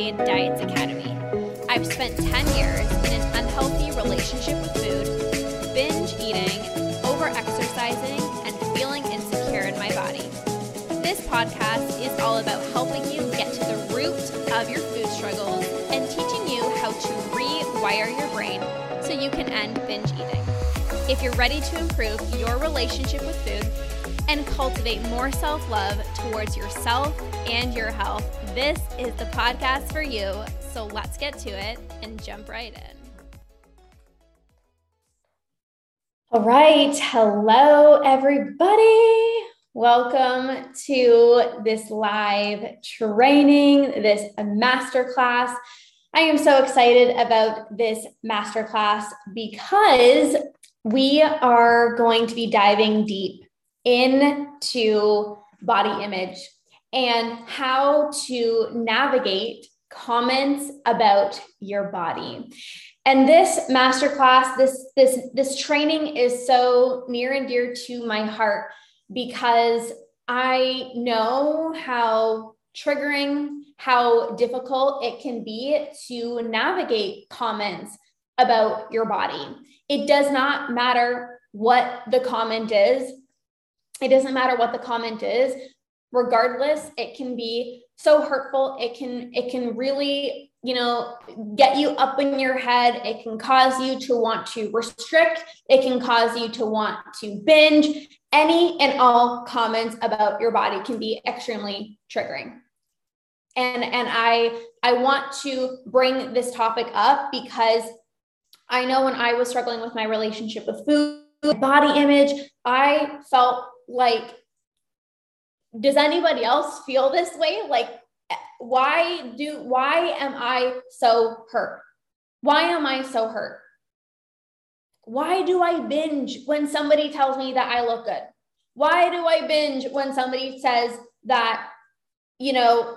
Diets Academy. I've spent 10 years in an unhealthy relationship with food, binge eating, over exercising, and feeling insecure in my body. This podcast is all about helping you get to the root of your food struggles and teaching you how to rewire your brain so you can end binge eating. If you're ready to improve your relationship with food, and cultivate more self love towards yourself and your health, this is the podcast for you. So let's get to it and jump right in. All right. Hello, everybody. Welcome to this live training, this masterclass. I am so excited about this masterclass because we are going to be diving deep into body image and how to navigate comments about your body. And this masterclass, this this this training is so near and dear to my heart because I know how triggering, how difficult it can be to navigate comments about your body. It does not matter what the comment is it doesn't matter what the comment is. Regardless, it can be so hurtful. It can it can really, you know, get you up in your head. It can cause you to want to restrict. It can cause you to want to binge. Any and all comments about your body can be extremely triggering. And and I I want to bring this topic up because I know when I was struggling with my relationship with food, body image, I felt like does anybody else feel this way? Like why do why am i so hurt? Why am i so hurt? Why do i binge when somebody tells me that i look good? Why do i binge when somebody says that you know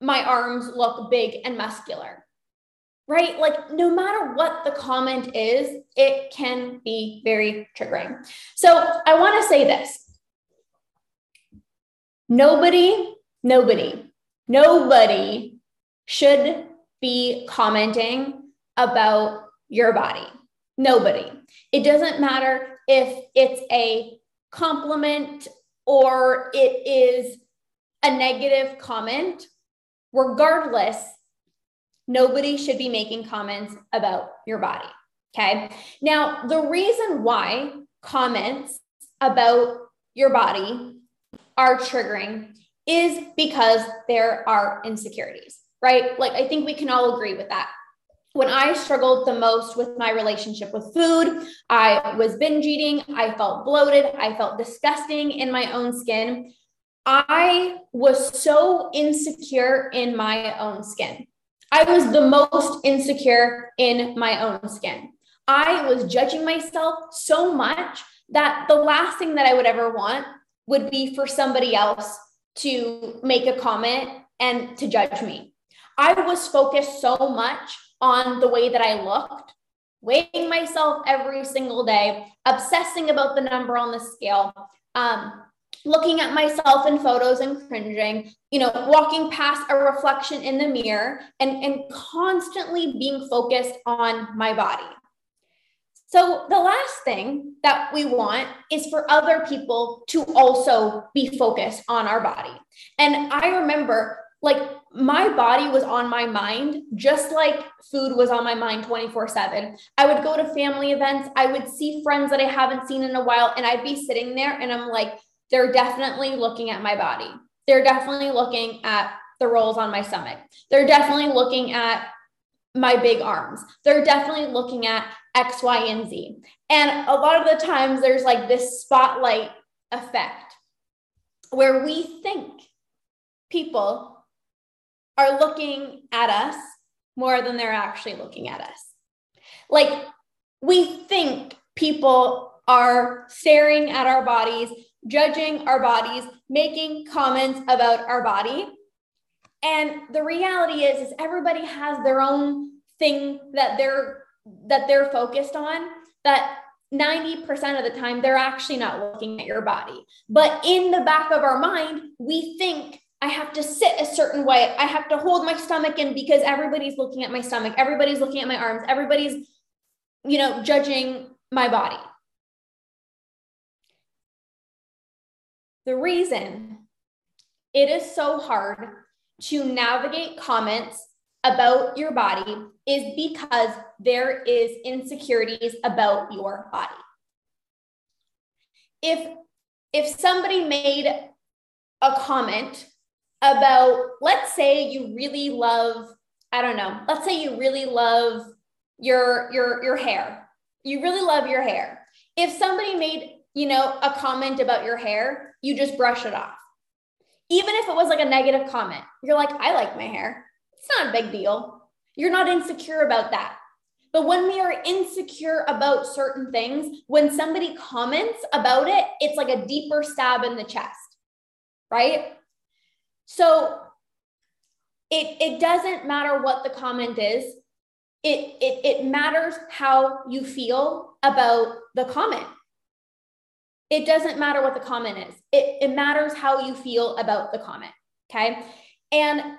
my arms look big and muscular? Right? Like no matter what the comment is it can be very triggering. So i want to say this Nobody, nobody, nobody should be commenting about your body. Nobody. It doesn't matter if it's a compliment or it is a negative comment. Regardless, nobody should be making comments about your body. Okay. Now, the reason why comments about your body are triggering is because there are insecurities, right? Like, I think we can all agree with that. When I struggled the most with my relationship with food, I was binge eating, I felt bloated, I felt disgusting in my own skin. I was so insecure in my own skin. I was the most insecure in my own skin. I was judging myself so much that the last thing that I would ever want would be for somebody else to make a comment and to judge me. I was focused so much on the way that I looked, weighing myself every single day, obsessing about the number on the scale, um, looking at myself in photos and cringing, you know, walking past a reflection in the mirror and, and constantly being focused on my body. So, the last thing that we want is for other people to also be focused on our body. And I remember like my body was on my mind, just like food was on my mind 24 7. I would go to family events, I would see friends that I haven't seen in a while, and I'd be sitting there and I'm like, they're definitely looking at my body. They're definitely looking at the rolls on my stomach. They're definitely looking at my big arms. They're definitely looking at X, Y, and Z. And a lot of the times there's like this spotlight effect where we think people are looking at us more than they're actually looking at us. Like we think people are staring at our bodies, judging our bodies, making comments about our body. And the reality is, is everybody has their own thing that they're that they're focused on that 90% of the time they're actually not looking at your body. But in the back of our mind, we think I have to sit a certain way. I have to hold my stomach in because everybody's looking at my stomach. Everybody's looking at my arms. Everybody's, you know, judging my body. The reason it is so hard to navigate comments about your body is because there is insecurities about your body. If if somebody made a comment about let's say you really love I don't know, let's say you really love your your your hair. You really love your hair. If somebody made, you know, a comment about your hair, you just brush it off. Even if it was like a negative comment. You're like, "I like my hair." It's not a big deal. You're not insecure about that. But when we are insecure about certain things, when somebody comments about it, it's like a deeper stab in the chest, right? So it, it doesn't matter what the comment is, it, it, it matters how you feel about the comment. It doesn't matter what the comment is, it, it matters how you feel about the comment. Okay. And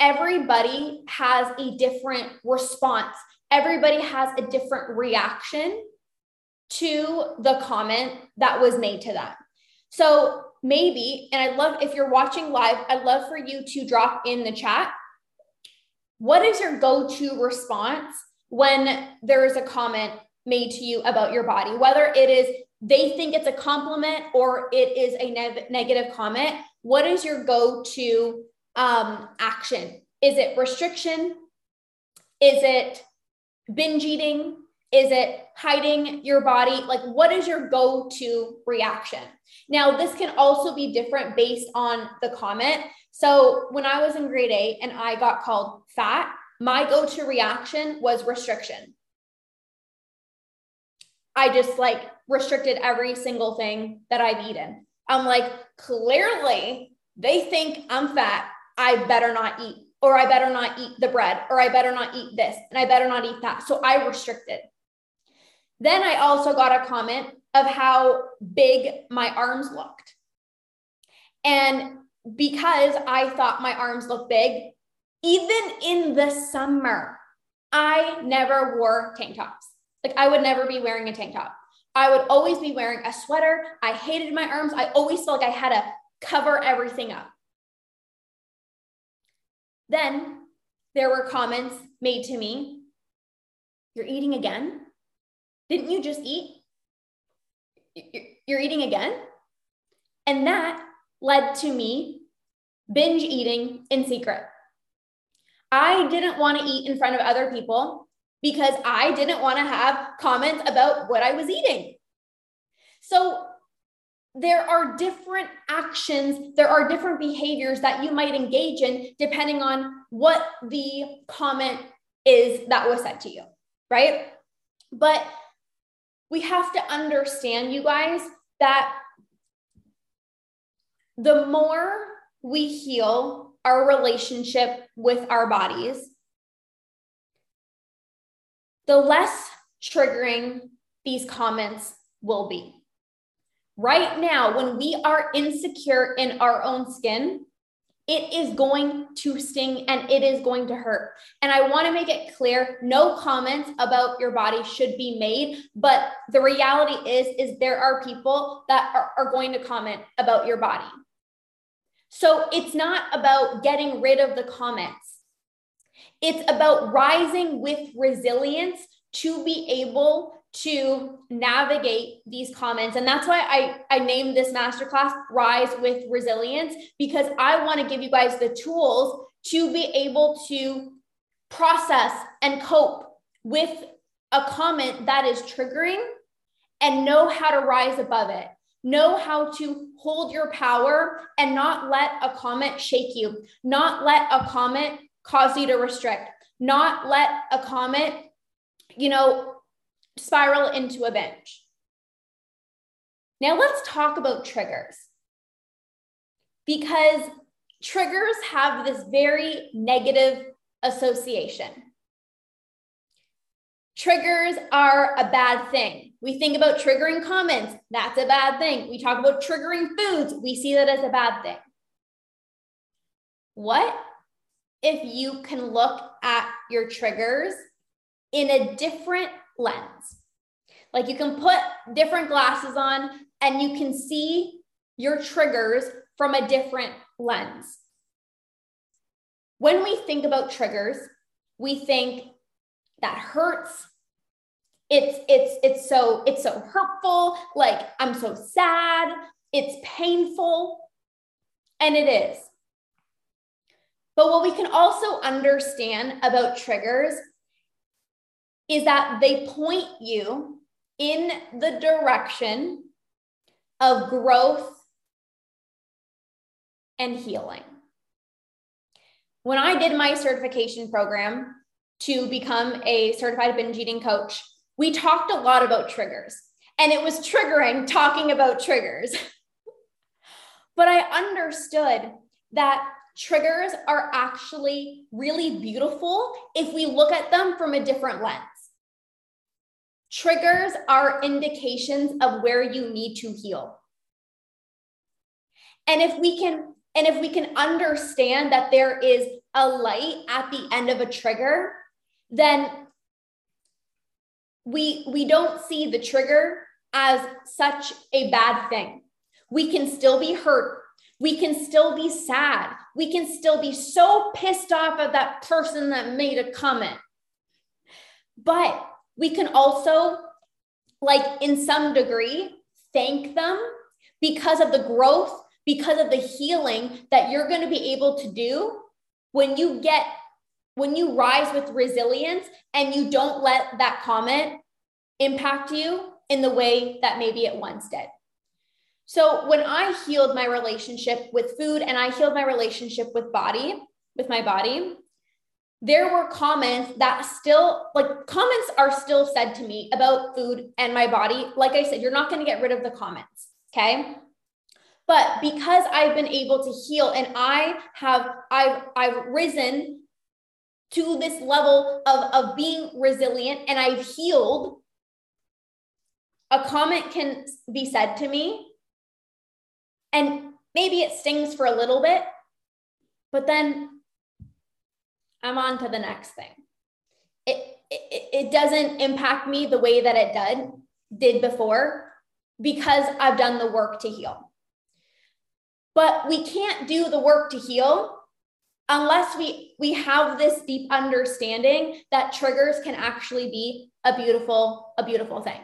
everybody has a different response. Everybody has a different reaction to the comment that was made to them. So maybe, and I'd love if you're watching live, I'd love for you to drop in the chat. What is your go to response when there is a comment made to you about your body? Whether it is they think it's a compliment or it is a ne- negative comment, what is your go to um, action? Is it restriction? Is it binge eating? Is it hiding your body? Like, what is your go to reaction? Now, this can also be different based on the comment. So, when I was in grade eight and I got called fat, my go to reaction was restriction. I just like restricted every single thing that I've eaten. I'm like, clearly they think I'm fat. I better not eat, or I better not eat the bread, or I better not eat this, and I better not eat that. So I restricted. Then I also got a comment of how big my arms looked. And because I thought my arms looked big, even in the summer, I never wore tank tops. Like I would never be wearing a tank top. I would always be wearing a sweater. I hated my arms. I always felt like I had to cover everything up. Then there were comments made to me You're eating again? Didn't you just eat? You're eating again? And that led to me binge eating in secret. I didn't want to eat in front of other people because I didn't want to have comments about what I was eating. So there are different actions, there are different behaviors that you might engage in depending on what the comment is that was said to you, right? But we have to understand, you guys, that the more we heal our relationship with our bodies, the less triggering these comments will be. Right now, when we are insecure in our own skin, it is going to sting and it is going to hurt. And I want to make it clear no comments about your body should be made, but the reality is is there are people that are, are going to comment about your body. So it's not about getting rid of the comments. It's about rising with resilience to be able to navigate these comments. And that's why I, I named this masterclass Rise with Resilience, because I want to give you guys the tools to be able to process and cope with a comment that is triggering and know how to rise above it. Know how to hold your power and not let a comment shake you, not let a comment cause you to restrict, not let a comment, you know, spiral into a binge. Now let's talk about triggers because triggers have this very negative association. Triggers are a bad thing. We think about triggering comments, that's a bad thing. We talk about triggering foods, we see that as a bad thing. what if you can look at your triggers in a different lens? Like you can put different glasses on and you can see your triggers from a different lens. When we think about triggers, we think that hurts. It's it's it's so it's so hurtful, like I'm so sad, it's painful, and it is. But what we can also understand about triggers is that they point you in the direction of growth and healing. When I did my certification program to become a certified binge eating coach, we talked a lot about triggers, and it was triggering talking about triggers. but I understood that triggers are actually really beautiful if we look at them from a different lens. Triggers are indications of where you need to heal. And if we can and if we can understand that there is a light at the end of a trigger, then we we don't see the trigger as such a bad thing. We can still be hurt. We can still be sad. We can still be so pissed off at that person that made a comment. But we can also, like in some degree, thank them because of the growth, because of the healing that you're going to be able to do when you get, when you rise with resilience and you don't let that comment impact you in the way that maybe it once did. So when I healed my relationship with food and I healed my relationship with body, with my body, there were comments that still like comments are still said to me about food and my body. Like i said you're not going to get rid of the comments okay? But because i've been able to heal and i have i've i've risen to this level of of being resilient and i've healed a comment can be said to me and maybe it stings for a little bit but then I'm on to the next thing. It, it, it doesn't impact me the way that it did, did before because I've done the work to heal. But we can't do the work to heal unless we we have this deep understanding that triggers can actually be a beautiful a beautiful thing.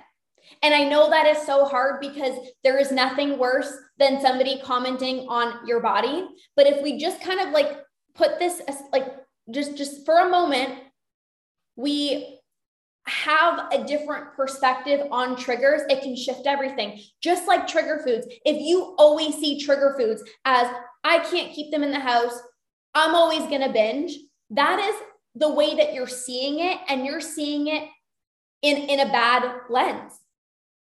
And I know that is so hard because there is nothing worse than somebody commenting on your body, but if we just kind of like put this like just just for a moment we have a different perspective on triggers, it can shift everything. Just like trigger foods. If you always see trigger foods as I can't keep them in the house, I'm always going to binge, that is the way that you're seeing it and you're seeing it in in a bad lens.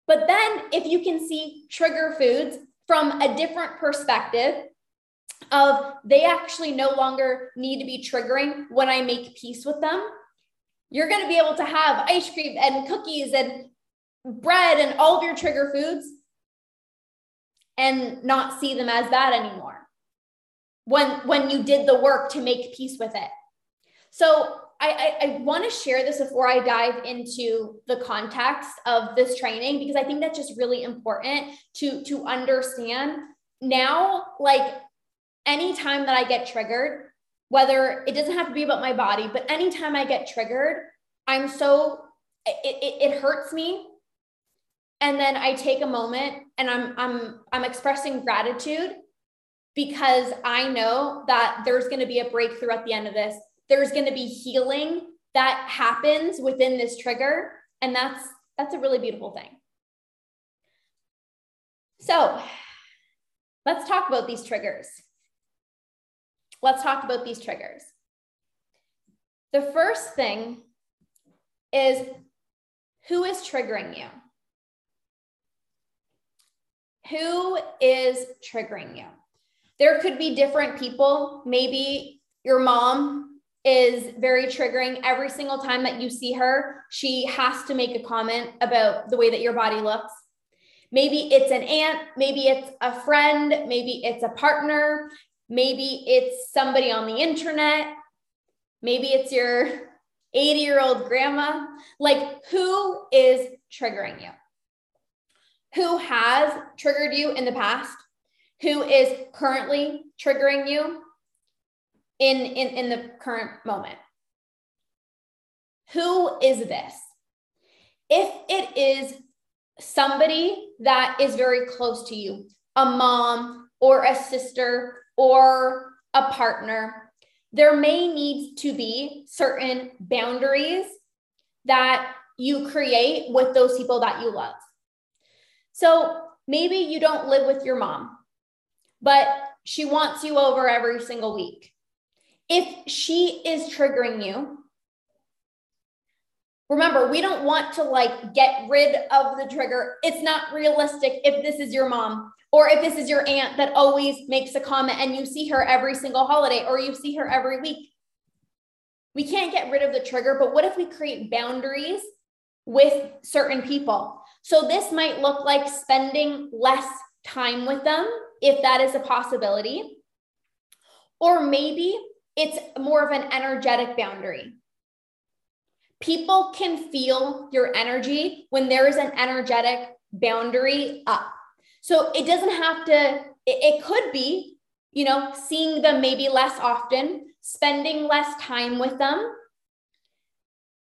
But then if you can see trigger foods from a different perspective, of they actually no longer need to be triggering when I make peace with them. You're going to be able to have ice cream and cookies and bread and all of your trigger foods and not see them as bad anymore when when you did the work to make peace with it so i i, I want to share this before i dive into the context of this training because i think that's just really important to to understand now like anytime that I get triggered, whether it doesn't have to be about my body, but anytime I get triggered, I'm so, it, it, it hurts me. And then I take a moment and I'm, I'm, I'm expressing gratitude because I know that there's going to be a breakthrough at the end of this. There's going to be healing that happens within this trigger. And that's, that's a really beautiful thing. So let's talk about these triggers let's talk about these triggers. The first thing is who is triggering you? Who is triggering you? There could be different people. Maybe your mom is very triggering. Every single time that you see her, she has to make a comment about the way that your body looks. Maybe it's an aunt, maybe it's a friend, maybe it's a partner, Maybe it's somebody on the internet. Maybe it's your 80 year old grandma. Like, who is triggering you? Who has triggered you in the past? Who is currently triggering you in, in, in the current moment? Who is this? If it is somebody that is very close to you, a mom or a sister or a partner, there may need to be certain boundaries that you create with those people that you love. So maybe you don't live with your mom, but she wants you over every single week. If she is triggering you, remember, we don't want to like get rid of the trigger. It's not realistic if this is your mom or if this is your aunt that always makes a comment and you see her every single holiday or you see her every week. We can't get rid of the trigger, but what if we create boundaries with certain people? So this might look like spending less time with them if that is a possibility. Or maybe it's more of an energetic boundary. People can feel your energy when there is an energetic boundary up. So it doesn't have to, it, could be, you know, seeing them maybe less often, spending less time with them.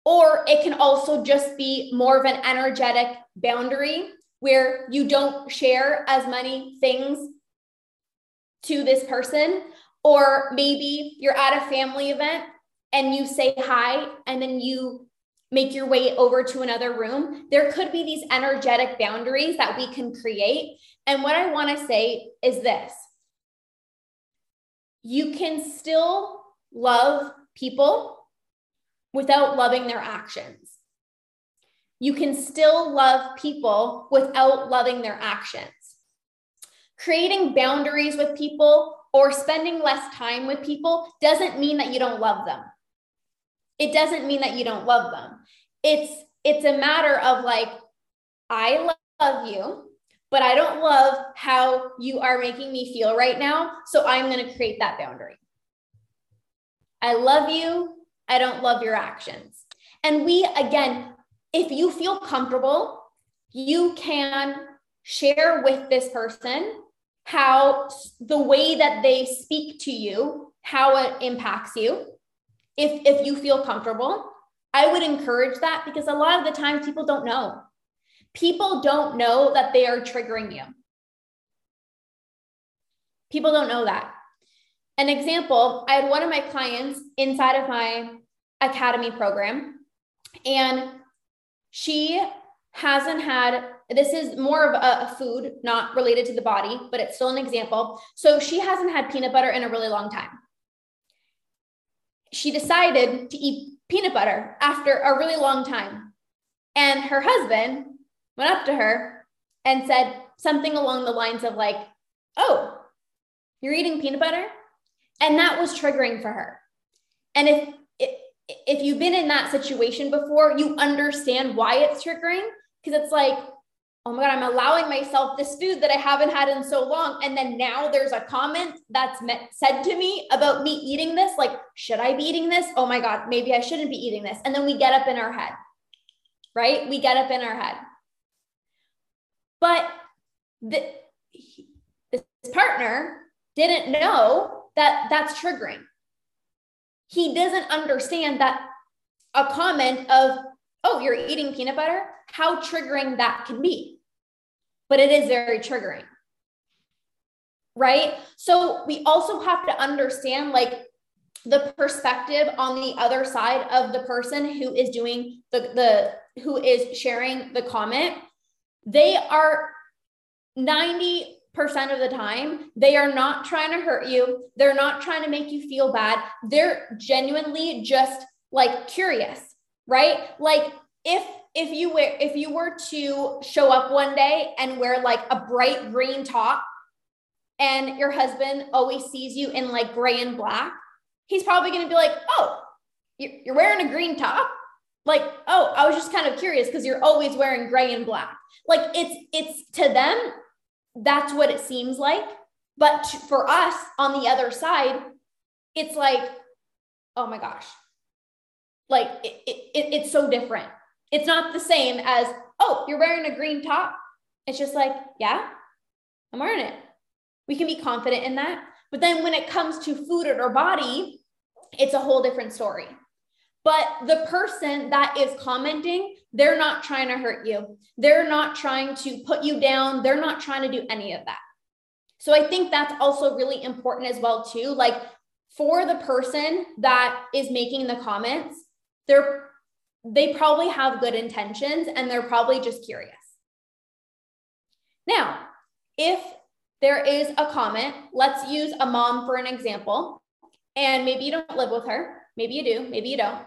Or it can also just be more of an energetic boundary where you don't share as many things to this person. Or maybe you're at a family event and you say hi and then you make your way over to another room, there could be these energetic boundaries that we can create. And what I want to say is this you can still love people without loving their actions. You can still love people without loving their actions. Creating boundaries with people or spending less time with people doesn't mean that you don't love them it doesn't mean that you don't love them. It's it's a matter of like I love you, but I don't love how you are making me feel right now, so I'm going to create that boundary. I love you, I don't love your actions. And we again, if you feel comfortable, you can share with this person how the way that they speak to you, how it impacts you if if you feel comfortable i would encourage that because a lot of the times people don't know. People don't know that they are triggering you. People don't know that. An example i had one of my clients inside of my academy program and she hasn't had this is more of a, food not related to the body but it's still an example. So she hasn't had peanut butter in a really long time she decided to eat peanut butter after a really long time. And her husband went up to her and said something along the lines of, like, oh, you're eating peanut butter? And that was triggering for her. And if, if, you've been in that situation before, you understand why it's triggering because it's like, oh my God, I'm allowing myself this food that I haven't had in so long. And then now there's a comment that's met, said to me about me eating this. Like, should I be eating this? Oh my God, maybe I shouldn't be eating this. And then we get up in our head, right? We get up in our head. But the, this partner didn't know that that's triggering. He doesn't understand that a comment of, oh, you're eating peanut butter how triggering that can be. But it is very triggering. Right? So we also have to understand like the perspective on the other side of the person who is doing the the who is sharing the comment. They are 90 percent of the time they are not trying to hurt you they're not trying to make you feel bad they're genuinely just like curious right? Like if if you were if you were to show up one day and wear like a bright green top and your husband always sees you in like gray and black he's probably going to be like oh you're wearing a green top? Like oh i was just kind of curious because you're always wearing gray and black. Like it's it's to them that's what it seems like But for us on the other side, it's like, oh my gosh, like it, it, it's so different. It's not the same as, oh, you're wearing a green top. It's just like, yeah, I'm wearing it. We can be confident in that. But then when it comes to food our body, it's a whole different story. But the person that is commenting, they're not trying to hurt you. They're not trying to put you down. They're not trying to do any of that. So I think that's also really important as well too. Like for the person that is making the comments, they're they probably have good intentions and they're probably just curious. Now, if there is a comment, let's use a mom for an example. And maybe you don't live with her, maybe you do, maybe you don't.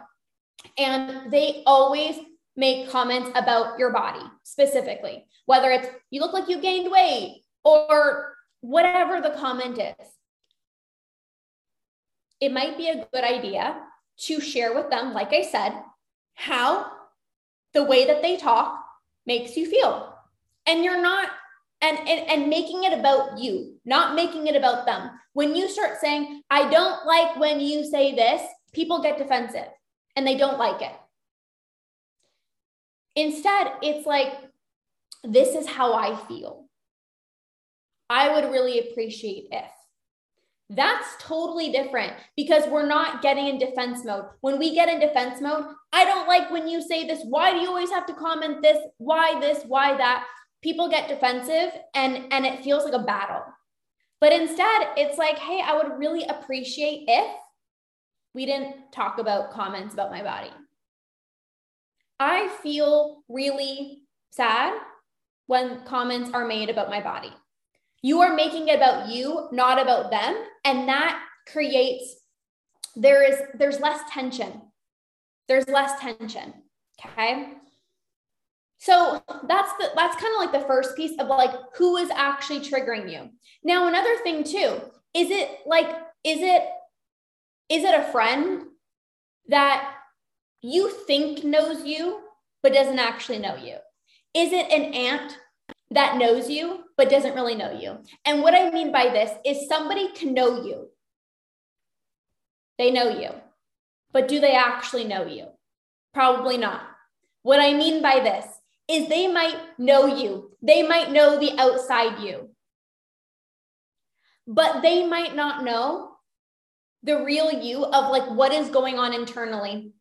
And they always make comments about your body specifically, whether it's you look like you gained weight or whatever the comment is. It might be a good idea to share with them, like I said, how the way that they talk makes you feel. And you're not, and, and, and making it about you, not making it about them. When you start saying, I don't like when you say this, people get defensive and they don't like it. Instead, it's like, this is how I feel. I would really appreciate if. That's totally different because we're not getting in defense mode. When we get in defense mode, I don't like when you say this. Why do you always have to comment this? Why this? Why that? People get defensive and and it feels like a battle. But instead, it's like, "Hey, I would really appreciate if we didn't talk about comments about my body. I feel really sad when comments are made about my body. You are making it about you, not about them. And that creates, there is, there's less tension. There's less tension. Okay. So that's the that's kind of like the first piece of like who is actually triggering you. Now, another thing too, is it like, is it is it a friend that you think knows you, but doesn't actually know you? Is it an aunt that knows you but doesn't really know you. And what I mean by this is somebody can know you. They know you. But do they actually know you? Probably not. What I mean by this is they might know you. They might know the outside you. But they might not know the real you of like what is going on internally.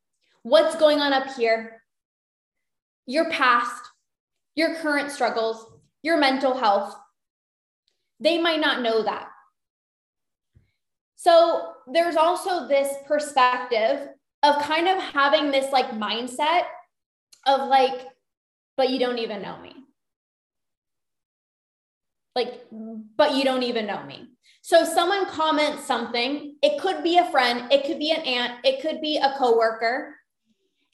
What's going on up here? Your past, your current struggles, your mental health. They might not know that. So there's also this perspective of kind of having this like mindset of like, but you don't even know me. Like, but you don't even know me. So someone comments something, it could be a friend, it could be an aunt, it could be a coworker.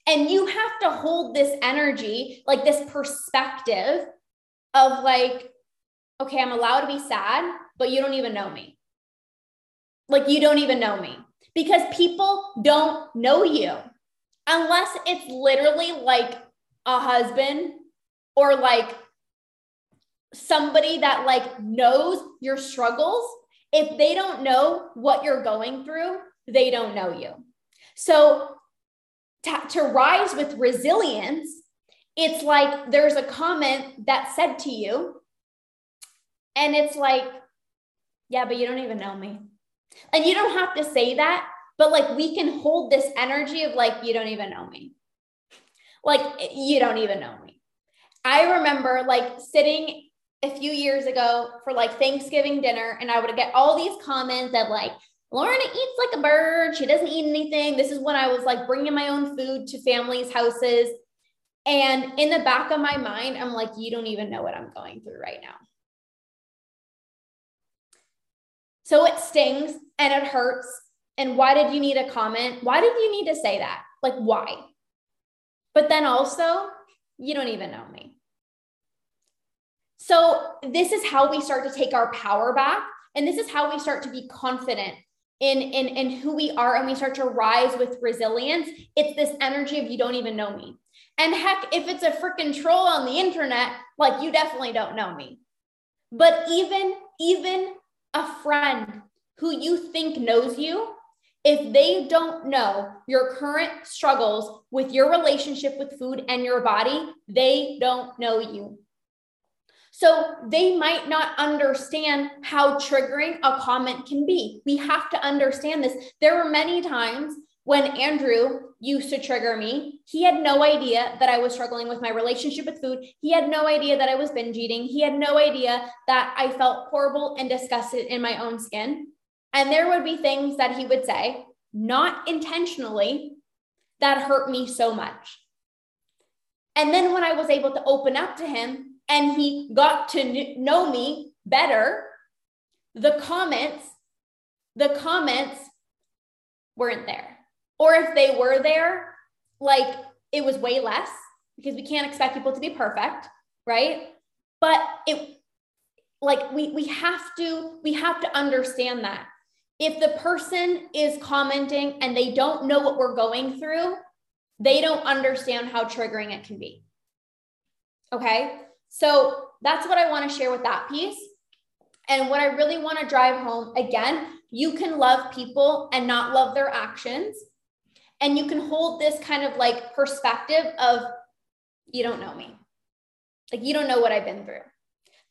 And you have to hold this energy, like this perspective of like, okay, I'm allowed to be sad, but you don't even know me. Like, you don't even know me because people don't know you unless it's literally like a husband or like somebody that like knows your struggles if they don't know what you're going through they don't know you so to, to rise with resilience it's like there's a comment that said to you, and it's like, yeah, but you don't even know me. And you don't have to say that, but like we can hold this energy of like, you don't even know me. Like, you don't even know me. I remember like sitting a few years ago for like Thanksgiving dinner, and I would get all these comments that like, Lorna eats like a bird. She doesn't eat anything. This is when I was like bringing my own food to families' houses. And in the back of my mind, I'm like, you don't even know what I'm going through right now. So it stings and it hurts. And why did you need a comment? Why did you need to say that? Like, why? But then also, you don't even know me. So, this is how we start to take our power back. And this is how we start to be confident in, in, in who we are and we start to rise with resilience. It's this energy of you don't even know me. And heck, if it's a freaking troll on the internet, like you definitely don't know me. But even, even a friend who you think knows you, if they don't know your current struggles with your relationship with food and your body, they don't know you. So they might not understand how triggering a comment can be. We have to understand this. There were many times when Andrew used to trigger me, he had no idea that I was struggling with my relationship with food. He had no idea that I was binge eating. He had no idea that I felt horrible and disgusted in my own skin. And there would be things that he would say, not intentionally, that hurt me so much. And then when I was able to open up to him and he got to know me better, the comments, the comments weren't there. Or if they were there, like it was way less because we can't expect people to be perfect, right? But it like we we have to we have to understand that if the person is commenting and they don't know what we're going through, they don't understand how triggering it can be. Okay. So that's what I want to share with that piece. And what I really want to drive home again, you can love people and not love their actions. And you can hold this kind of like perspective of, you don't know me. Like, you don't know what I've been through.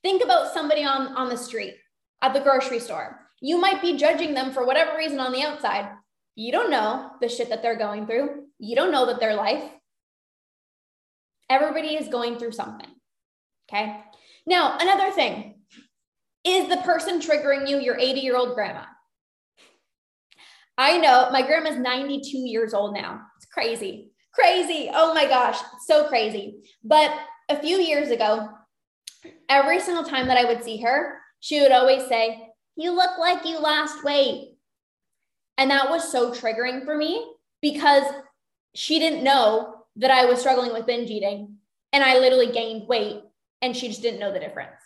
Think about somebody on, on the street at the grocery store. You might be judging them for whatever reason on the outside. You don't know the shit that they're going through. You don't know that their life. Everybody is going through something. Okay. Now, another thing is the person triggering you your 80 year old grandma? I know my grandma's 92 years old now. It's crazy. Crazy. Oh my gosh. So crazy. But a few years ago, every single time that I would see her, she would always say, You look like you lost weight. And that was so triggering for me because she didn't know that I was struggling with binge eating and I literally gained weight and she just didn't know the difference.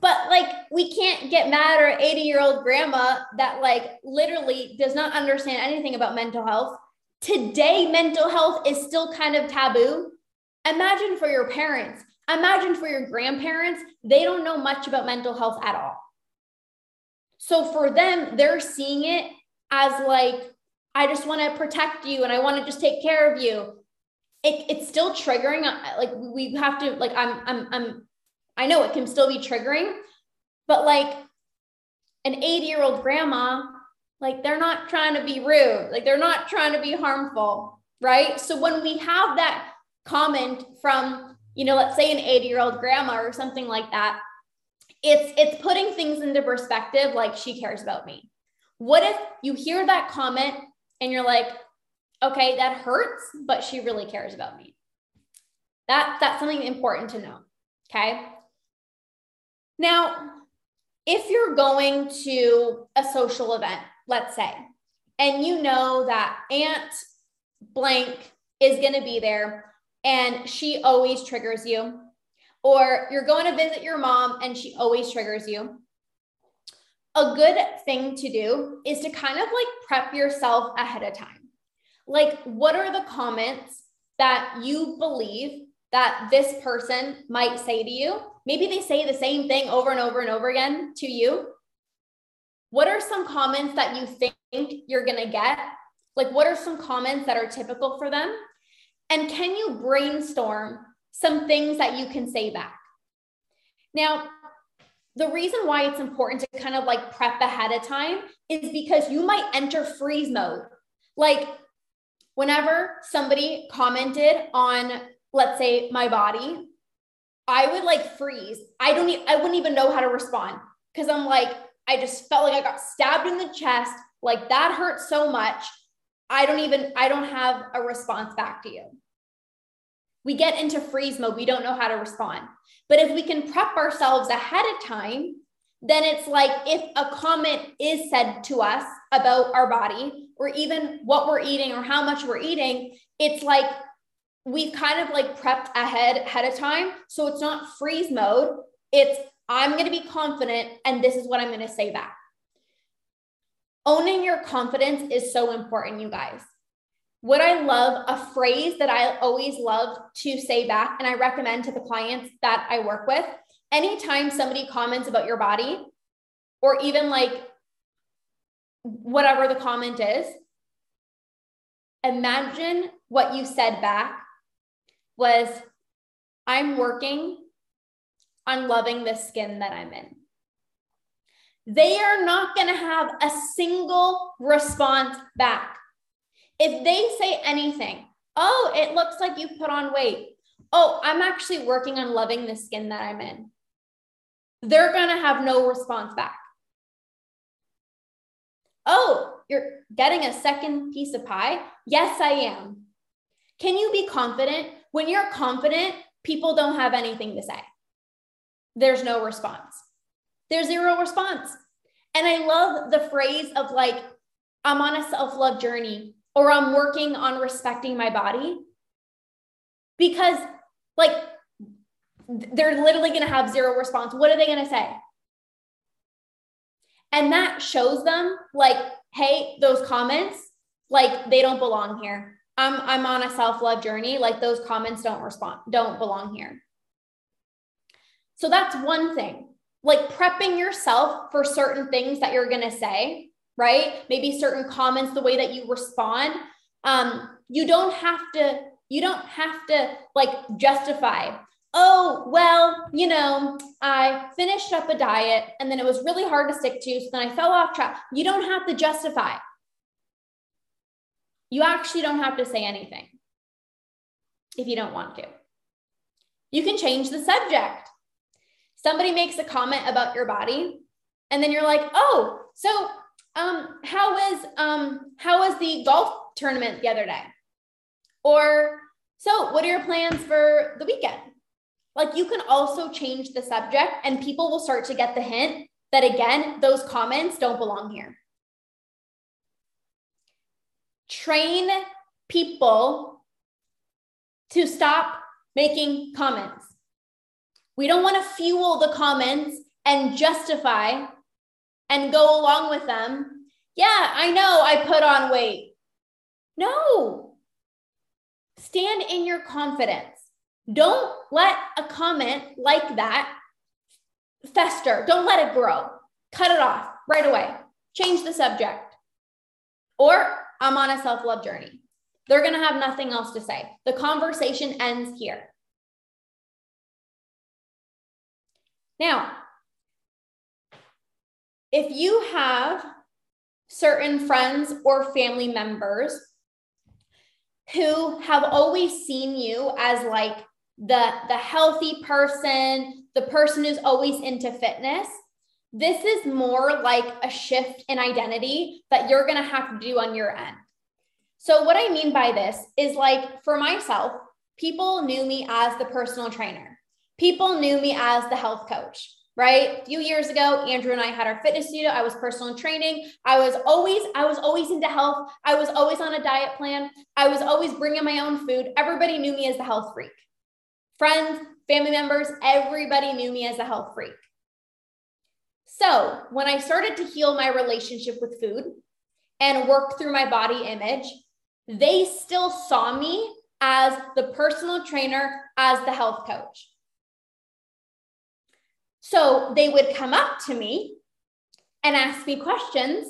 But like, we can't get mad at 80 year old grandma that like literally does not understand anything about mental health. Today, mental health is still kind of taboo. Imagine for your parents, imagine for your grandparents, they don't know much about mental health at all. So for them, they're seeing it as like, I just want to protect you and I want to just take care of you. It, it's still triggering. Uh, like we have to, like, I'm, I'm, I'm I know it can still be triggering, but like an 80 year old grandma, like they're not trying to be rude, like they're not trying to be harmful, right? So when we have that comment from, you know, let's say an 80 year old grandma or something like that, it's it's putting things into perspective like she cares about me. What if you hear that comment and you're like, okay, that hurts, but she really cares about me. That that's something important to know. Okay. Now, if you're going to a social event, let's say, and you know that Aunt Blank is going to be there and she always triggers you, or you're going to visit your mom and she always triggers you, a good thing to do is to kind of like prep yourself ahead of time. Like, what are the comments that you believe that this person might say to you maybe they say the same thing over and over and over again to you. What are some comments that you think you're going to get? Like, what are some comments that are typical for them? And can you brainstorm some things that you can say back? Now, the reason why it's important to kind of like prep ahead of time is because you might enter freeze mode. Like, whenever somebody commented on, let's say, my body I would like freeze. I don't even, I wouldn't even know how to respond because I'm like, I just felt like I got stabbed in the chest. Like that hurt so much. I don't even, I don't have a response back to you. We get into freeze mode. We don't know how to respond. But if we can prep ourselves ahead of time, then it's like if a comment is said to us about our body or even what we're eating or how much we're eating, it's like we've kind of like prepped ahead ahead of time. So it's not freeze mode. It's I'm going to be confident and this is what I'm going to say back. Owning your confidence is so important, you guys. What I love, a phrase that I always love to say back, and I recommend to the clients that I work with anytime somebody comments about your body, or even like whatever the comment is, imagine what you said back was, I'm working on loving the skin that I'm in. They are not going to have a single response back. If they say anything, oh, it looks like you put on weight. Oh, I'm actually working on loving the skin that I'm in. They're going to have no response back. Oh, you're getting a second piece of pie? Yes, I am. Can you be confident? When you're confident, people don't have anything to say. There's no response. There's zero response. And I love the phrase of like, I'm on a self love journey or I'm working on respecting my body because, like, they're literally going to have zero response. What are they going to say? And that shows them, like, hey, those comments, like, they don't belong here. I'm, I'm on a self love journey. Like, those comments don't respond, don't belong here. So that's one thing like prepping yourself for certain things that you're to say, right? Maybe certain comments, the way that you respond. Um, you don't have to, you don't have to like justify, oh, well, you know, I finished up a diet and then it was really hard to stick to. So then I fell off track. You don't have to justify. You actually don't have to say anything if you don't want to. You can change the subject somebody makes a comment about your body and then you're like oh so um how was um how was the golf tournament the other day or so what are your plans for the weekend like you can also change the subject and people will start to get the hint that again those comments don't belong here train people to stop making comments we don't want to fuel the comments and justify and go along with them. Yeah, I know I put on weight. No. Stand in your confidence. Don't let a comment like that fester. Don't let it grow. Cut it off right away. Change the subject. Or I'm on a self love journey. They're going to have nothing else to say. The conversation ends here. Now, if you have certain friends or family members who have always seen you as like the the healthy person, the person who's always into fitness, this is more like a shift in identity that you're going to have to do on your end. So what I mean by this is like for myself, people knew me as the personal trainer. People knew me as the health coach right? A few years ago andrew and i had our fitness studio. I was personal training. I was always i was always into health. I was always on a diet plan. I was always bringing my own food. Everybody knew me as the health freak friends family members everybody knew me as a health freak so when i started to heal my relationship with food and work through my body image they still saw me as the personal trainer as the health coach so they would come up to me and ask me questions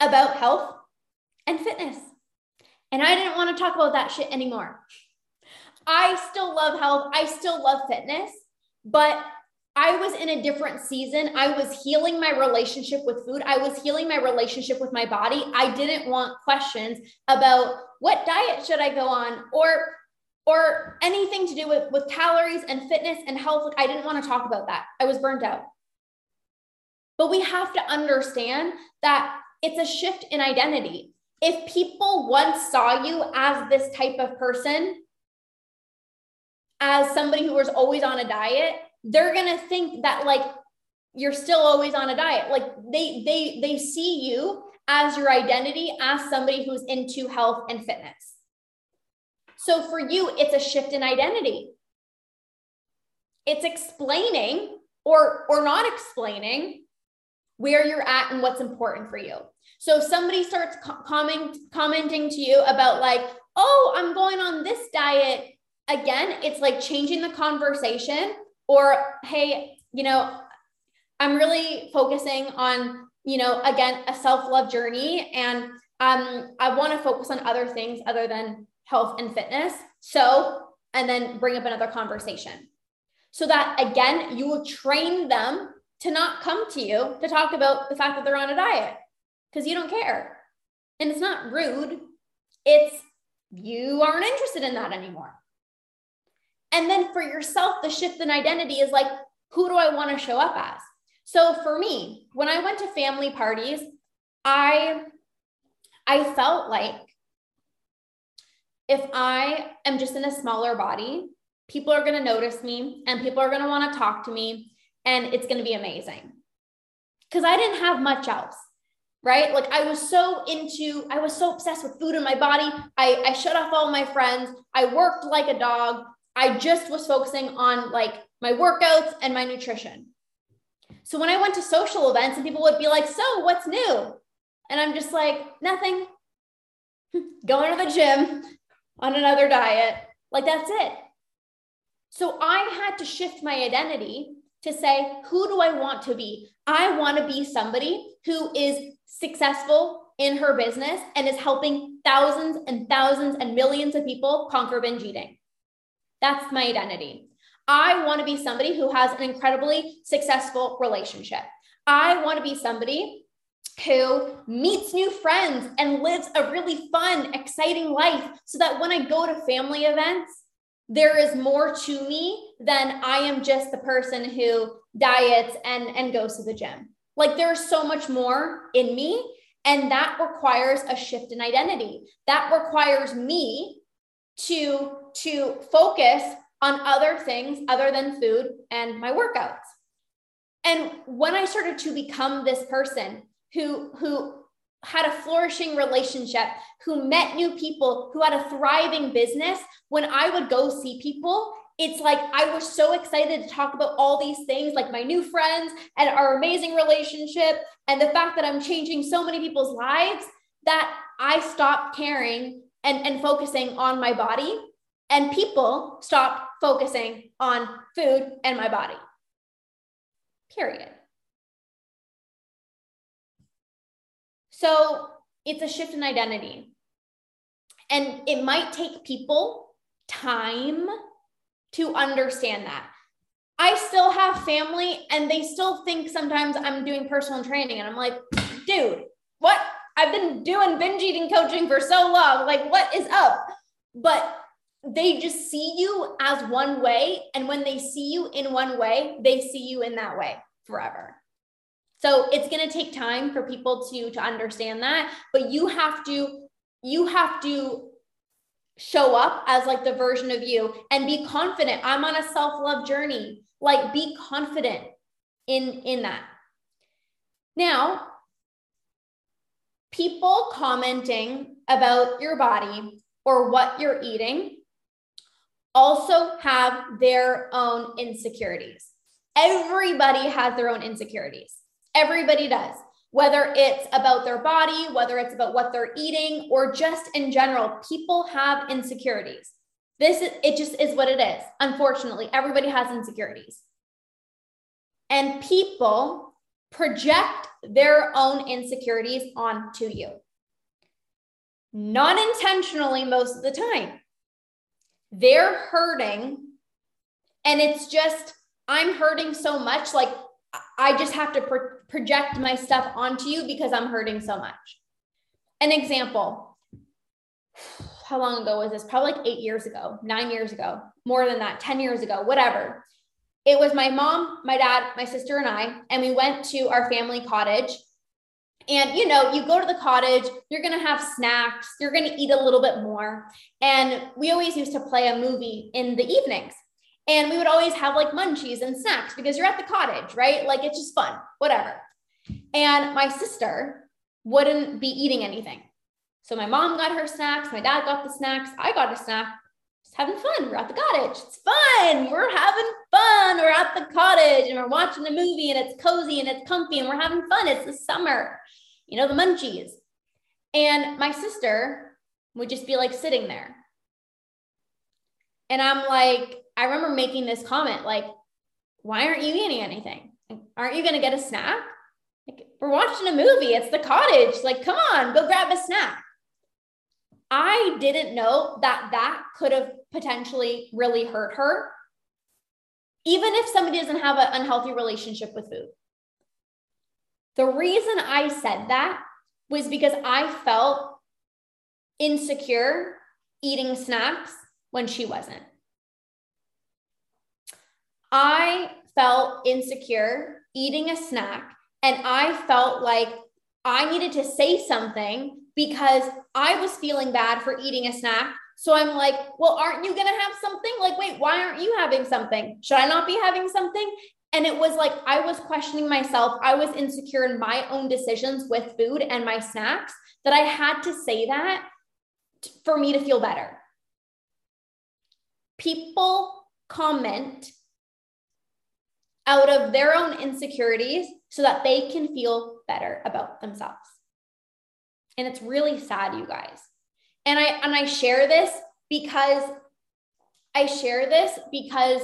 about health and fitness. And I didn't want to talk about that shit anymore. I still love health. I still love fitness, but I was in a different season. I was healing my relationship with food. I was healing my relationship with my body. I didn't want questions about what diet should I go on or or anything to do with, with calories and fitness and health. Like, I didn't want to talk about that. I was burnt out. But we have to understand that it's a shift in identity. If people once saw you as this type of person, as somebody who was always on a diet, they're to think that like you're still always on a diet. Like they they they see you as your identity as somebody who's into health and fitness. So for you, it's a shift in identity. It's explaining or, or not explaining where you're at and what's important for you. So if somebody starts comment, commenting to you about like, oh, I'm going on this diet, again, it's like changing the conversation or, hey, you know, I'm really focusing on, you know, again, a self love journey. And um, I want to focus on other things other than health and fitness. So, and then bring up another conversation so that again, you will train them to not come to you to talk about the fact that they're on a diet because you don't care. And it's not rude, it's you aren't interested in that anymore. And then for yourself, the shift in identity is like, who do I want to show up as? So for me, when I went to family parties, I I felt like if I am just in a smaller body, people are going to notice me and people are going to want to talk to me and it's going to be amazing. Cuz I didn't have much else. Right? Like I was so into I was so obsessed with food in my body. I I shut off all my friends. I worked like a dog. I just was focusing on like my workouts and my nutrition. So when I went to social events and people would be like, So what's new? And I'm just like, Nothing. Going to the gym on another diet. Like that's it. So I had to shift my identity to say, Who do I want to be? I want to be somebody who is successful in her business and is helping thousands and thousands and millions of people conquer binge eating. That's my identity. I want to be somebody who has an incredibly successful relationship. I want to be somebody who meets new friends and lives a really fun, exciting life so that when I go to family events, there is more to me than I am just the person who diets and, and goes to the gym. Like there's so much more in me. And that requires a shift in identity. That requires me to to focus on other things other than food and my workouts. And when I started to become this person who who had a flourishing relationship, who met new people, who had a thriving business, when I would go see people, it's like I was so excited to talk about all these things, like my new friends and our amazing relationship, and the fact that I'm changing so many people's lives that I stopped caring and, and focusing on my body and people stop focusing on food and my body. Period. So it's a shift in identity. And it might take people time to understand that. I still have family and they still think sometimes I'm doing personal training. And I'm like, dude, what? I've been doing binge eating coaching for so long. Like, what is up? But they just see you as one way. And when they see you in one way, they see you in that way forever. So it's going to take time for people to, to understand that, but you have to, you have to show up as like the version of you and be confident. I'm on a self-love journey. Like be confident in, in that. Now, people commenting about your body or what you're eating also have their own insecurities. Everybody has their own insecurities. Everybody does. Whether it's about their body, whether it's about what they're eating, or just in general, people have insecurities. This is, it just is what it is. Unfortunately, everybody has insecurities. And people project their own insecurities onto you. Not intentionally, most of the time they're hurting and it's just i'm hurting so much like i just have to pro- project my stuff onto you because i'm hurting so much. An example. How long ago was this? Probably like eight years ago nine years ago more than that 10 years ago whatever. It was my mom my dad my sister and i and we went to our family cottage and you know, you go to the cottage, you're going to have snacks, you're going to eat a little bit more. And we always used to play a movie in the evenings. And we would always have like munchies and snacks because you're at the cottage, right? Like it's just fun, whatever. And my sister wouldn't be eating anything. So my mom got her snacks, my dad got the snacks, I got a snack. Having fun. We're at the cottage. It's fun. We're having fun. We're at the cottage and we're watching a movie and it's cozy and it's comfy and we're having fun. It's the summer you know, the munchies. And my sister would just be like sitting there. And I'm like, I remember making this comment, like, why aren't you eating anything? Aren't you going to get a snack? Like, we're watching a movie. It's the cottage. Like, come on, go grab a snack. I didn't know that that could have potentially really hurt her, even if somebody doesn't have an unhealthy relationship with food. The reason I said that was because I felt insecure eating snacks when she wasn't. I felt insecure eating a snack and I felt like I needed to say something because I was feeling bad for eating a snack. So I'm like, well, aren't you going to have something? Like, wait, why aren't you having something? Should I not be having something? And it was like I was questioning myself. I was insecure in my own decisions with food and my snacks that I had to say that for me to feel better. People comment out of their own insecurities so that they can feel better about themselves. And it's really sad, you guys. And I and I share this because I share this because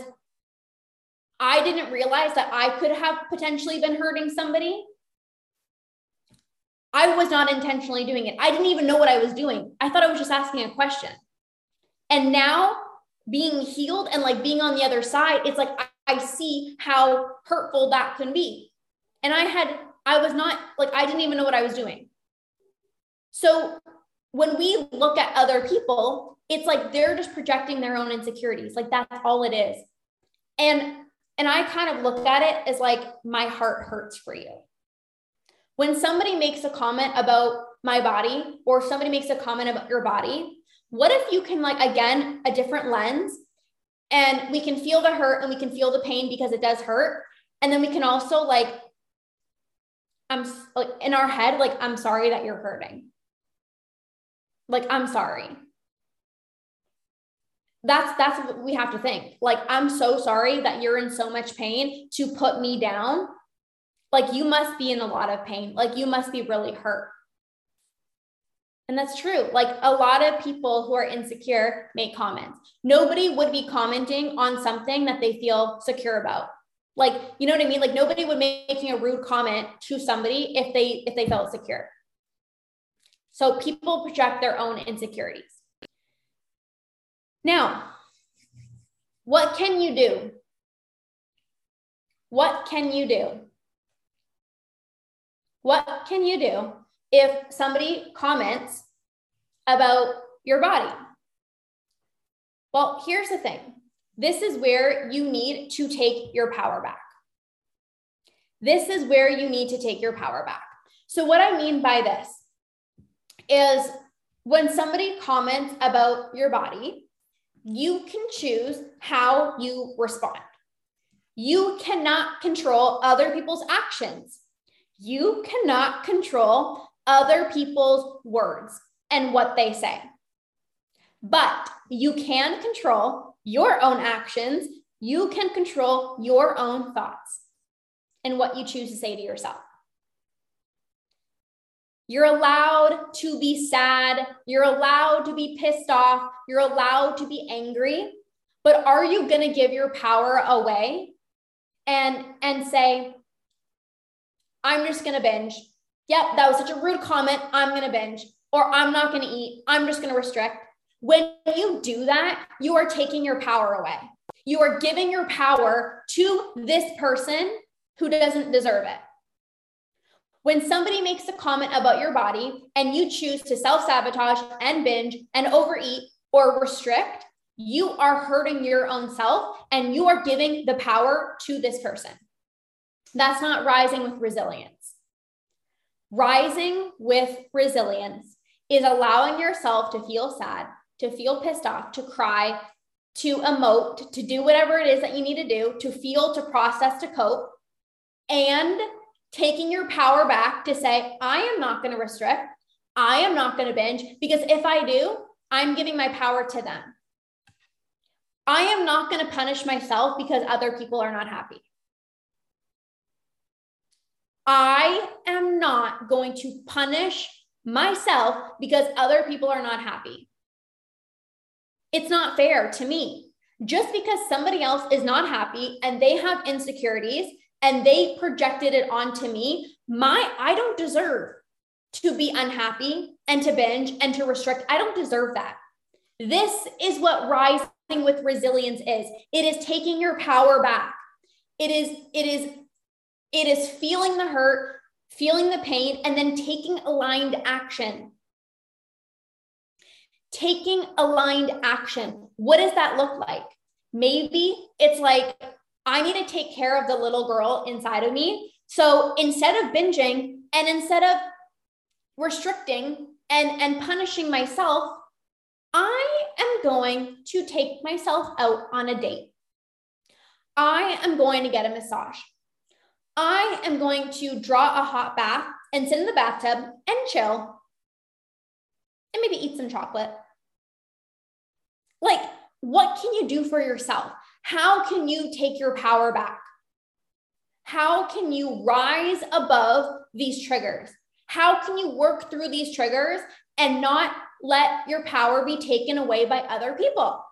I didn't realize that I could have potentially been hurting somebody. I was not intentionally doing it. I didn't even know what I was doing. I thought I was just asking a question. And now being healed and like being on the other side, it's like I see how hurtful that can be. And I had, I was not like, I didn't even know what I was doing. So when we look at other people, it's like they're just projecting their own insecurities. Like that's all it is. And and I kind of look at it as like my heart hurts for you. When somebody makes a comment about my body or somebody makes a comment about your body, what if you can like again a different lens and we can feel the hurt and we can feel the pain because it does hurt and then we can also like i'm like in our head like i'm sorry that you're hurting like i'm sorry that's that's what we have to think like i'm so sorry that you're in so much pain to put me down like you must be in a lot of pain like you must be really hurt and that's true. Like a lot of people who are insecure make comments. Nobody would be commenting on something that they feel secure about. Like, you know what I mean? Like nobody would be making a rude comment to somebody if they if they felt secure. So people project their own insecurities. Now, what can you do? What can you do? What can you do if somebody comments about your body. Well, here's the thing this is where you need to take your power back. This is where you need to take your power back. So, what I mean by this is when somebody comments about your body, you can choose how you respond. You cannot control other people's actions. You cannot control other people's words and what they say. But you can control your own actions. You can control your own thoughts and what you choose to say to yourself. You're allowed to be sad. You're allowed to be pissed off. You're allowed to be angry. But are you going to give your power away and and say I'm just going to binge Yep, that was such a rude comment. I'm going to binge or I'm not going to eat. I'm just going to restrict. When you do that, you are taking your power away. You are giving your power to this person who doesn't deserve it. When somebody makes a comment about your body and you choose to self sabotage and binge and overeat or restrict, you are hurting your own self and you are giving the power to this person. That's not rising with resilience. Rising with resilience is allowing yourself to feel sad, to feel pissed off, to cry, to emote, to do whatever it is that you need to do, to feel, to process, to cope, and taking your power back to say, I am not going to restrict. I am not going to binge because if I do, I'm giving my power to them. I am not going to punish myself because other people are not happy. I am not going to punish myself because other people are not happy. It's not fair to me. Just because somebody else is not happy and they have insecurities and they projected it onto me, my I don't deserve to be unhappy and to binge and to restrict. I don't deserve that. This is what rising with resilience is. It is taking your power back. It is it is it is feeling the hurt, feeling the pain and then taking aligned action. Taking aligned action. What does that look like? Maybe it's like I need to take care of the little girl inside of me. So instead of binging and instead of restricting and, and punishing myself, I am going to take myself out on a date. I am going to get a massage. I am going to draw a hot bath and sit in the bathtub and chill and maybe eat some chocolate. Like, what can you do for yourself? How can you take your power back? How can you rise above these triggers? How can you work through these triggers and not let your power be taken away by other people?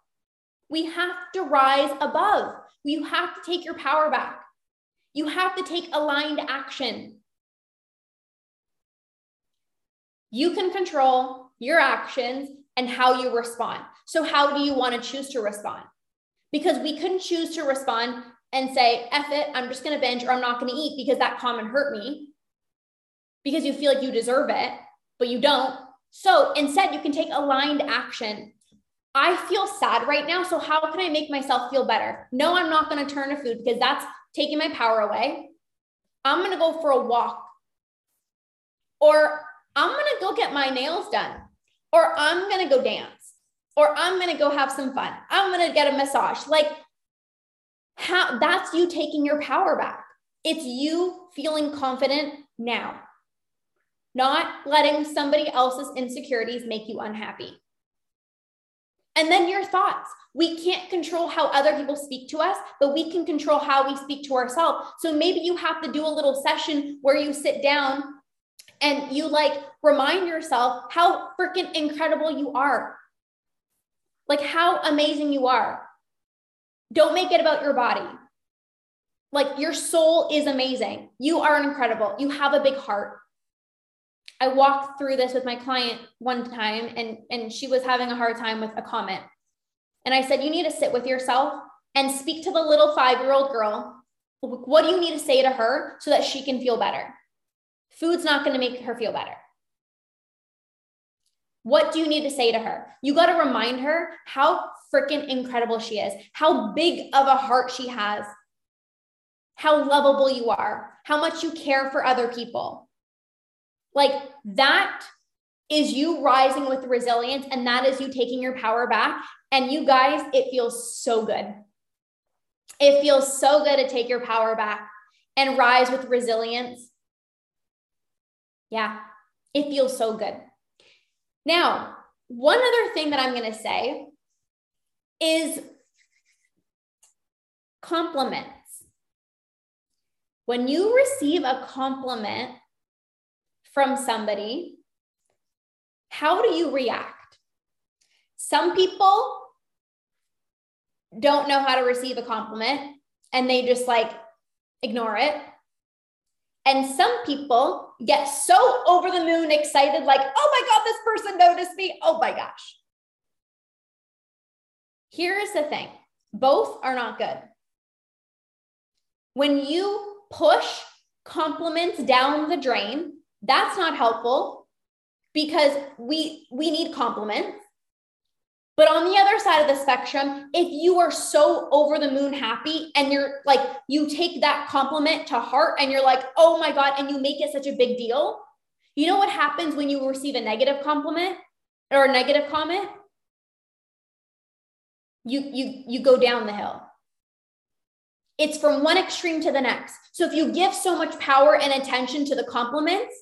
We have to rise above. You have to take your power back. You have to take aligned action. You can control your actions and how you respond. So, how do you want to choose to respond? Because we couldn't choose to respond and say, F it, I'm just going to binge or I'm not going to eat because that comment hurt me because you feel like you deserve it, but you don't. So instead, you can take aligned action. I feel sad right now. So, how can I make myself feel better? No, I'm not going to turn to food because that's taking my power away. I'm going to go for a walk. Or I'm going to go get my nails done. Or I'm going to go dance. Or I'm going to go have some fun. I'm going to get a massage. Like, how that's you taking your power back. It's you feeling confident now not letting somebody else's insecurities make you unhappy. And then your thoughts. We can't control how other people speak to us, but we can control how we speak to ourselves. So maybe you have to do a little session where you sit down and you like remind yourself how freaking incredible you are. Like how amazing you are. Don't make it about your body. Like your soul is amazing. You are incredible. You have a big heart. I walked through this with my client one time and, and she was having a hard time with a comment. And I said, You need to sit with yourself and speak to the little five year old girl. What do you need to say to her so that she can feel better? Food's not going to make her feel better. What do you need to say to her? You got to remind her how freaking incredible she is, how big of a heart she has, how lovable you are, how much you care for other people. Like that is you rising with resilience and that is you taking your power back. And you guys, it feels so good. It feels so good to take your power back and rise with resilience. Yeah, it feels so good. Now, one other thing that I'm going to say is compliments. When you receive a compliment, from somebody, how do you react? Some people don't know how to receive a compliment and they just like ignore it. And some people get so over the moon excited, like, oh my God, this person noticed me. Oh my gosh. Here's the thing both are not good. When you push compliments down the drain, that's not helpful because we we need compliments. But on the other side of the spectrum, if you are so over the moon happy and you're like, you take that compliment to heart and you're like, oh my God, and you make it such a big deal, you know what happens when you receive a negative compliment or a negative comment? You, you, you go down the hill. It's from one extreme to the next. So if you give so much power and attention to the compliments,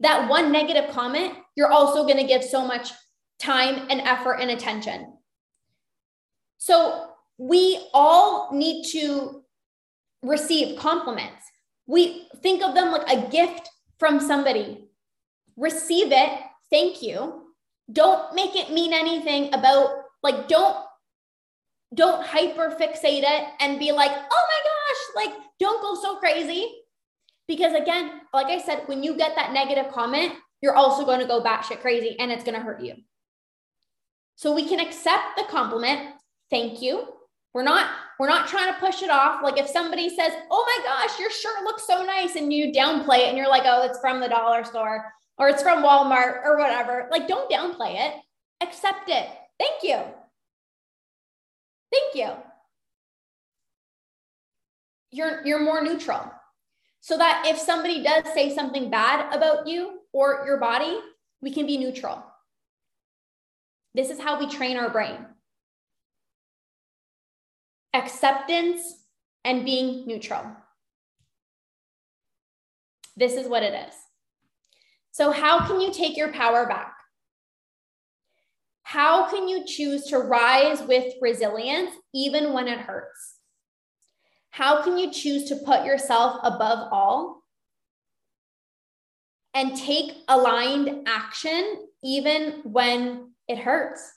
that one negative comment, you're also going to give so much time and effort and attention. So we all need to receive compliments. We think of them like a gift from somebody. Receive it. Thank you. Don't make it mean anything about like don't don't hyper fixate it and be like, "Oh my gosh, like don't go so crazy. Because again, like I said, when you get that negative comment, you're also going to go batshit crazy and it's going to hurt you. So we can accept the compliment. Thank you. We're not we're not trying to push it off. Like if somebody says, "Oh my gosh, your shirt looks so nice," and you downplay it and you're like, "Oh, it's from the dollar store or it's from Walmart or whatever." Like don't downplay it. Accept it. Thank you. Thank you. You're you're more neutral. So that if somebody does say something bad about you or your body, we can be neutral. This is how we train our brain acceptance and being neutral. This is what it is. So, how can you take your power back? How can you choose to rise with resilience even when it hurts? How can you choose to put yourself above all and take aligned action even when it hurts?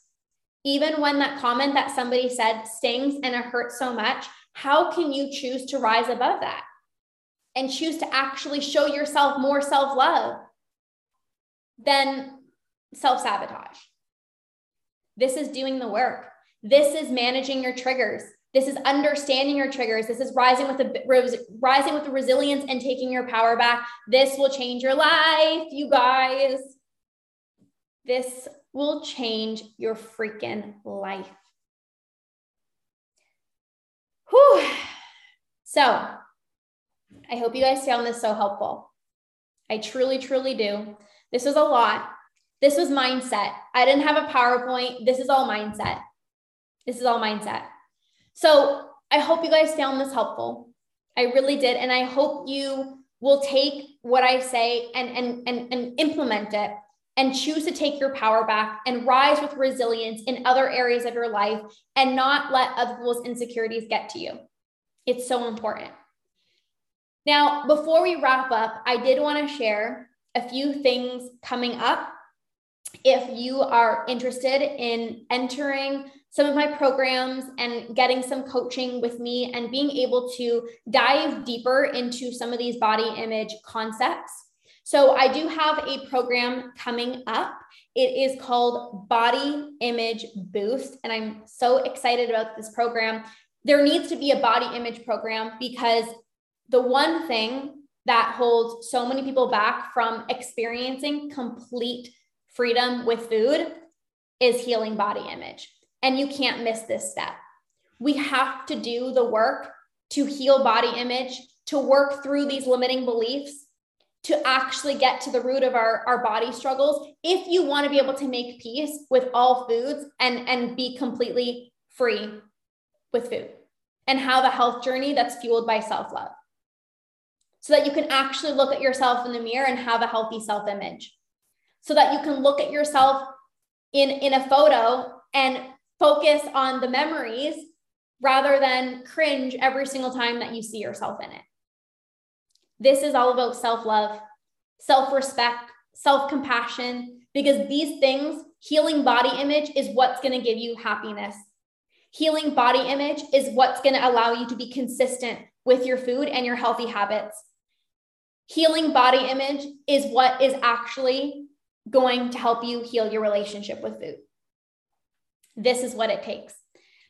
Even when that comment that somebody said stings and it hurts so much, how can you choose to rise above that and choose to actually show yourself more self love than self sabotage? This is doing the work. This is managing your triggers. This is understanding your triggers. This is rising with the rising with the resilience and taking your power back. This will change your life, you guys. This will change your freaking life. Whew. So, I hope you guys found this so helpful. I truly, truly do. This was a lot. This was mindset. I didn't have a PowerPoint. This is all mindset. This is all mindset. So I hope you guys found this helpful. I really did. And I hope you will take what I say and, and, and, and implement it and choose to take your power back and rise with resilience in other areas of your life and not let other people's insecurities get to you. It's so important. Now, before we wrap up, I did want to share a few things coming up. If you are interested in entering some of my programs and getting some coaching with me and being able to dive deeper into some of these body image concepts. So, I do have a program coming up. It is called Body Image Boost, and I'm so excited about this program. There needs to be a body image program because the one thing that holds so many people back from experiencing complete freedom with food is healing body image. And you can't miss this step. We have to do the work to heal body image, to work through these limiting beliefs, to actually get to the root of our, our body struggles. If you want to be able to make peace with all foods and, and be completely free with food and have a health journey that's fueled by self love. So that you can actually look at yourself in the mirror and have a healthy self image. So that you can look at yourself in, in a photo and focus on the memories rather than cringe every single time that you see yourself in it. This is all about self love, self respect, self compassion, because these things, healing body image, is what's going to give you happiness. Healing body image is what's going to allow you to be consistent with your food and your healthy habits. Healing body image is what is actually going to help you heal your relationship with food. This is what it takes.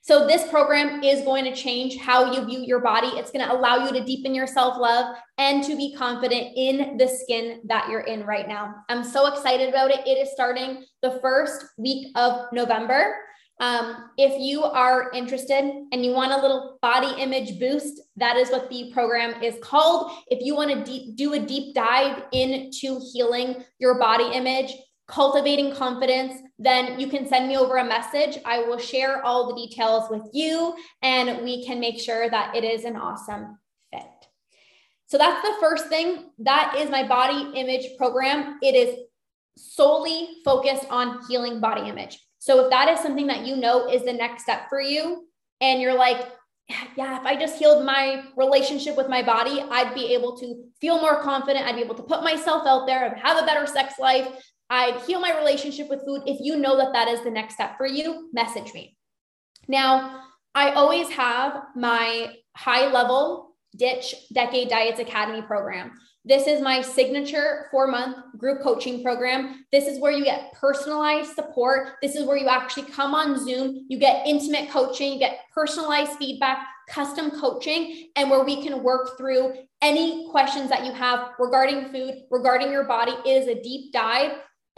So, this program is going to change how you view your body. It's going to allow you to deepen your self love and to be confident in the skin that you're in right now. I'm so excited about it. It is starting the first week of November. Um, if you are interested and you want a little body image boost, that is what the program is called. If you want to de- do a deep dive into healing your body image, cultivating confidence, then you can send me over a message. I will share all the details with you and we can make sure that it is an awesome fit. So that's the first thing. That is my body image program. It is solely focused on healing body image. So if that is something that you know is the next step for you, and you're like, yeah, if I just healed my relationship with my body, I'd be able to feel more confident. I'd be able to put myself out there and have a better sex life. I'd heal my relationship with food. If you know that that is the next step for you, message me. Now, I always have my high level ditch Decade Diets Academy program. This is my signature four month group coaching program. This is where you get personalized support. This is where you actually come on Zoom, you get intimate coaching, you get personalized feedback, custom coaching, and where we can work through any questions that you have regarding food, regarding your body. It is a deep dive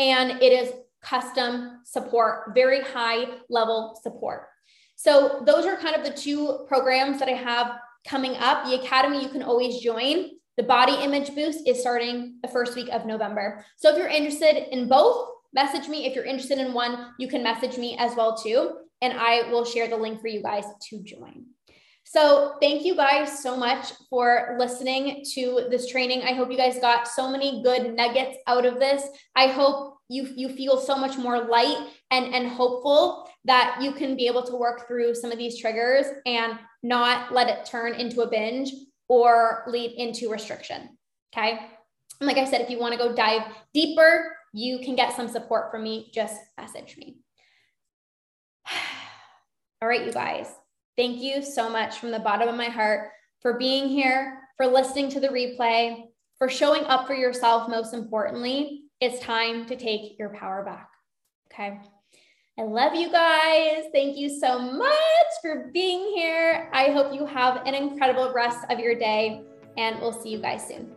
and it is custom support, very high level support. So, those are kind of the two programs that I have coming up. The Academy, you can always join. The body image boost is starting the first week of November. So if you're interested in both, message me. If you're interested in one, you can message me as well too, and I will share the link for you guys to join. So thank you guys so much for listening to this training. I hope you guys got so many good nuggets out of this. I hope you you feel so much more light and and hopeful that you can be able to work through some of these triggers and not let it turn into a binge or lead into restriction. Okay. And like I said, if you want to go dive deeper, you can get some support from me. Just message me. All right, you guys. Thank you so much from the bottom of my heart for being here, for listening to the replay, for showing up for yourself. Most importantly, it's time to take your power back. Okay. I love you guys. Thank you so much for being here. I hope you have an incredible rest of your day, and we'll see you guys soon.